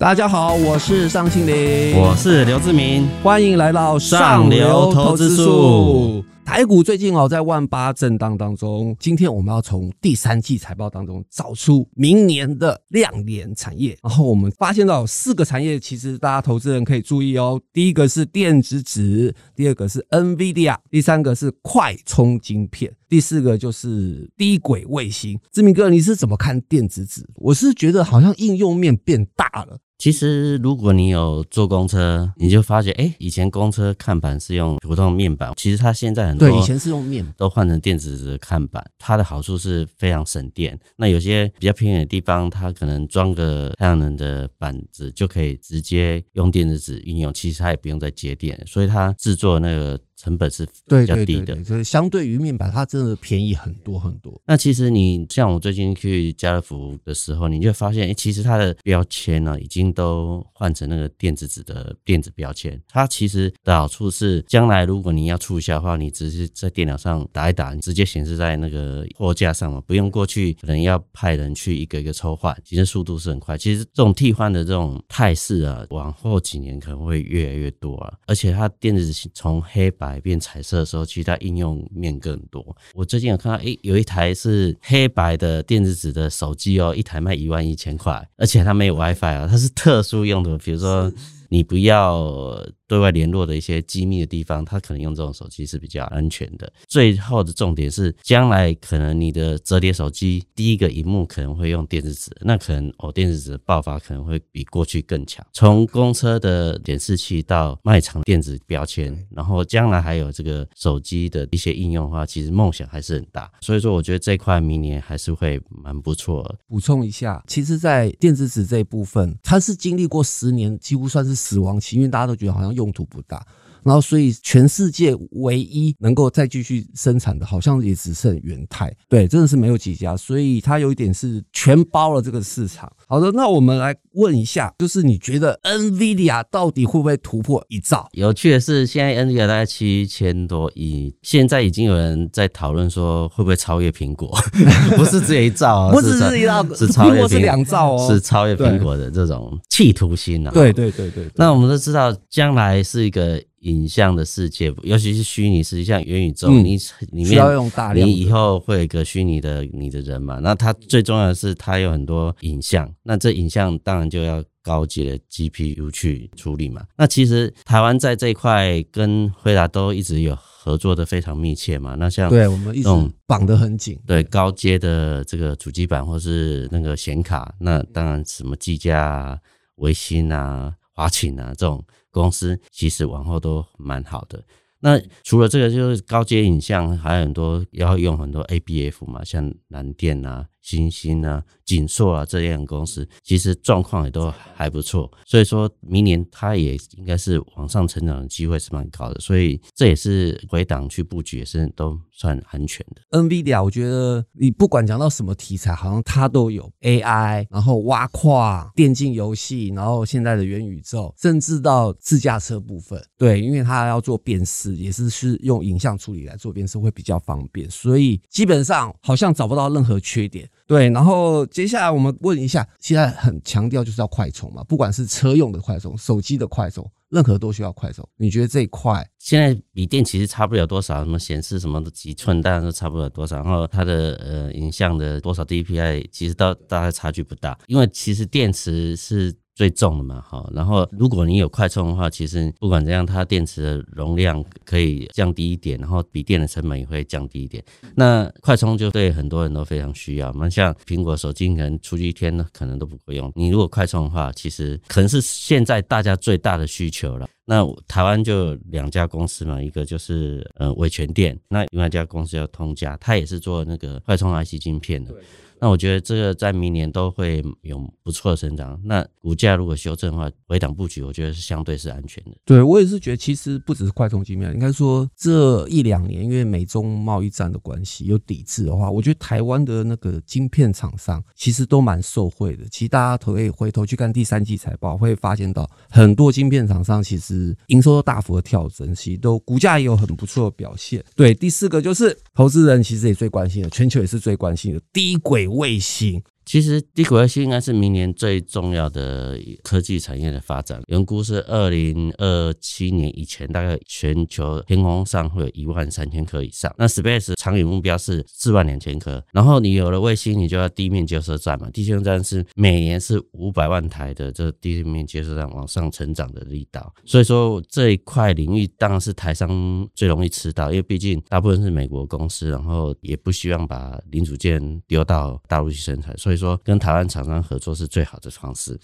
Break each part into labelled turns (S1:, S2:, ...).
S1: 大家好，我是尚庆林，
S2: 我是刘志明，
S1: 欢迎来到上流投资术。台股最近哦，在万八震荡当中，今天我们要从第三季财报当中找出明年的亮点产业。然后我们发现到四个产业，其实大家投资人可以注意哦。第一个是电子纸，第二个是 NVIDIA，第三个是快充晶片，第四个就是低轨卫星。志明哥，你是怎么看电子纸？我是觉得好像应用面变大了。
S2: 其实，如果你有坐公车，你就发觉，哎，以前公车看板是用普通面板，其实它现在很多
S1: 对以前是用面
S2: 都换成电子的看板。它的好处是非常省电。那有些比较偏远的地方，它可能装个太阳能的板子就可以直接用电子纸运用，其实它也不用再接电，所以它制作那个。成本是比较低的，
S1: 就是相对于面板，它真的便宜很多很多。
S2: 那其实你像我最近去家乐福的时候，你就发现，哎，其实它的标签呢，已经都换成那个电子纸的电子标签。它其实的好处是，将来如果你要促销的话，你只是在电脑上打一打，你直接显示在那个货架上嘛，不用过去可能要派人去一个一个抽换，其实速度是很快。其实这种替换的这种态势啊，往后几年可能会越来越多啊，而且它电子纸从黑白。改变彩色的时候，其实它应用面更多。我最近有看到，诶，有一台是黑白的电子纸的手机哦，一台卖一万一千块，而且它没有 WiFi 啊，它是特殊用途，比如说。你不要对外联络的一些机密的地方，他可能用这种手机是比较安全的。最后的重点是，将来可能你的折叠手机第一个荧幕可能会用电子纸，那可能哦，电子纸的爆发可能会比过去更强。从公车的显示器到卖场电子标签，然后将来还有这个手机的一些应用的话，其实梦想还是很大。所以说，我觉得这块明年还是会蛮不错。
S1: 补充一下，其实，在电子纸这一部分，它是经历过十年，几乎算是。死亡期，因为大家都觉得好像用途不大。然后，所以全世界唯一能够再继续生产的，好像也只剩元泰，对，真的是没有几家，所以它有一点是全包了这个市场。好的，那我们来问一下，就是你觉得 NVIDIA 到底会不会突破一兆？
S2: 有趣的是，现在 NVIDIA 大概七千多亿，现在已经有人在讨论说会不会超越苹果？不是只有一兆，
S1: 不是只是一兆，
S2: 是超越
S1: 是两兆哦，
S2: 是超越苹果的这种企图心啊。
S1: 对对对对。
S2: 那我们都知道，将来是一个。影像的世界，尤其是虚拟世界，像元宇宙，你里面你以后会有一个虚拟的你的人嘛？那它最重要的是，它有很多影像，那这影像当然就要高阶的 GPU 去处理嘛。那其实台湾在这一块跟辉达都一直有合作的非常密切嘛。那像
S1: 对我们一直绑得很紧，
S2: 对高阶的这个主机板或是那个显卡，那当然什么技嘉啊、微星啊、华擎啊这种。公司其实往后都蛮好的。那除了这个，就是高阶影像，还有很多要用很多 ABF 嘛，像蓝电啊。金星啊、锦硕啊这样公司，其实状况也都还不错，所以说明年它也应该是往上成长的机会是蛮高的，所以这也是回档去布局也是都算安全的。
S1: NVIDIA，我觉得你不管讲到什么题材，好像它都有 AI，然后挖矿、电竞游戏，然后现在的元宇宙，甚至到自驾车部分，对，因为它要做辨识，也是是用影像处理来做辨识会比较方便，所以基本上好像找不到任何缺点。对，然后接下来我们问一下，现在很强调就是要快充嘛，不管是车用的快充、手机的快充，任何都需要快充。你觉得这一块
S2: 现在笔电其实差不了多少，什么显示什么的几寸，当然都差不了多少。然后它的呃影像的多少 DPI，其实到大概差距不大，因为其实电池是。最重的嘛，好，然后如果你有快充的话，其实不管怎样，它电池的容量可以降低一点，然后笔电的成本也会降低一点。那快充就对很多人都非常需要嘛，像苹果手机可能出去一天呢，可能都不够用。你如果快充的话，其实可能是现在大家最大的需求了。那台湾就两家公司嘛，一个就是呃伟全电，那另外一家公司叫通家，它也是做那个快充 IC 晶片的。那我觉得这个在明年都会有不错的成长。那股价如果修正的话，回档布局，我觉得是相对是安全的。
S1: 对我也是觉得，其实不只是快充芯片，应该说这一两年，因为美中贸易战的关系有抵制的话，我觉得台湾的那个晶片厂商其实都蛮受惠的。其实大家可以回头去看第三季财报，会发现到很多晶片厂商其实营收大幅的跳增，其实都股价也有很不错的表现。对，第四个就是投资人其实也最关心的，全球也是最关心的低轨。卫星
S2: 其实低轨卫星应该是明年最重要的科技产业的发展。原估是二零二七年以前，大概全球天空上会有一万三千颗以上。那 Space 长远目标是四万两千颗。然后你有了卫星，你就要地面接收站嘛。地面站是每年是五百万台的这地面接收站往上成长的力道。所以说这一块领域当然是台商最容易吃到，因为毕竟大部分是美国公司，然后也不希望把零组件丢到大陆去生产，所以。所以说跟台湾厂商合作是最好的方式。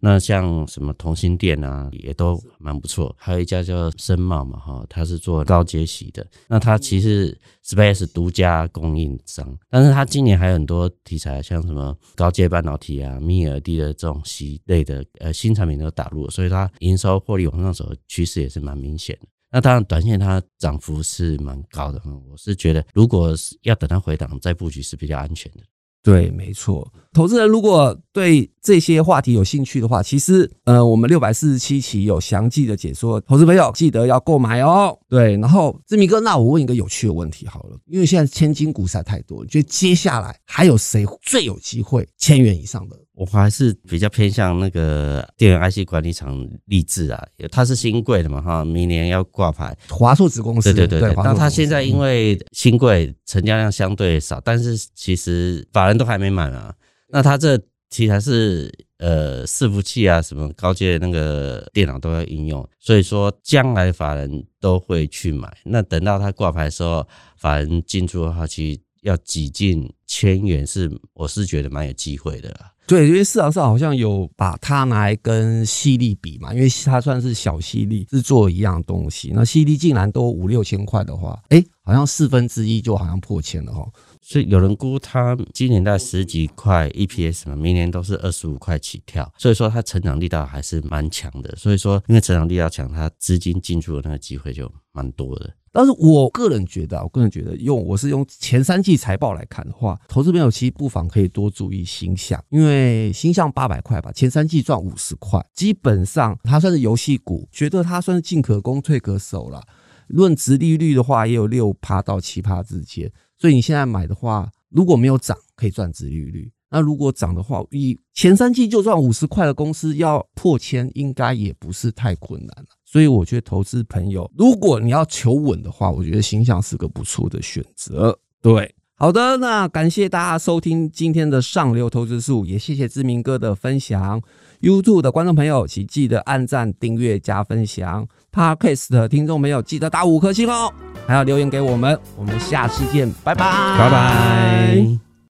S2: 那像什么同心店啊，也都蛮不错。还有一家叫深茂嘛，哈，它是做高阶洗的。那它其实 Space 独家供应商，但是它今年还有很多题材，像什么高阶半导体啊、mini LED 的这种洗类的呃新产品都打入，所以它营收获利往上走趋势也是蛮明显的。那当然，短线它涨幅是蛮高的，我是觉得如果是要等它回档再布局是比较安全的。
S1: 对，没错。投资人如果对这些话题有兴趣的话，其实呃，我们六百四十七期有详细的解说，投资朋友记得要购买哦。对，然后志明哥，那我问一个有趣的问题好了，因为现在千金股实在太多，觉得接下来还有谁最有机会千元以上的？
S2: 我还是比较偏向那个电源 IC 管理厂立志啊，它是新贵的嘛哈，明年要挂牌
S1: 华硕子公司。
S2: 对对对，那它现在因为新贵成交量相对少，但是其实法人都还没满啊。那它这其实是呃伺服器啊，什么高阶那个电脑都要应用，所以说将来法人都会去买。那等到它挂牌的时候，法人进驻的话，其实要挤进千元是，我是觉得蛮有机会的啦。
S1: 对，因为市场上好像有把它拿来跟犀利比嘛，因为它算是小犀利，是做一样东西。那犀利竟然都五六千块的话，哎，好像四分之一就好像破千了哈。
S2: 所以有人估它今年在十几块 EPS 嘛，明年都是二十五块起跳，所以说它成长力道还是蛮强的。所以说，因为成长力道强，它资金进出的那个机会就蛮多的。
S1: 但是我个人觉得，我个人觉得，用我是用前三季财报来看的话，投资朋友其实不妨可以多注意星象，因为星象八百块吧，前三季赚五十块，基本上它算是游戏股，觉得它算是进可攻退可守了。论值利率的话，也有六趴到七趴之间，所以你现在买的话，如果没有涨，可以赚值利率；那如果涨的话，以前三季就赚五十块的公司，要破千，应该也不是太困难了。所以我觉得投资朋友，如果你要求稳的话，我觉得形象是个不错的选择。对，好的，那感谢大家收听今天的上流投资术，也谢谢志明哥的分享。YouTube 的观众朋友，请记得按赞、订阅、加分享。Podcast 的听众朋友，记得打五颗星哦，还要留言给我们。我们下次见，拜拜，
S2: 拜拜。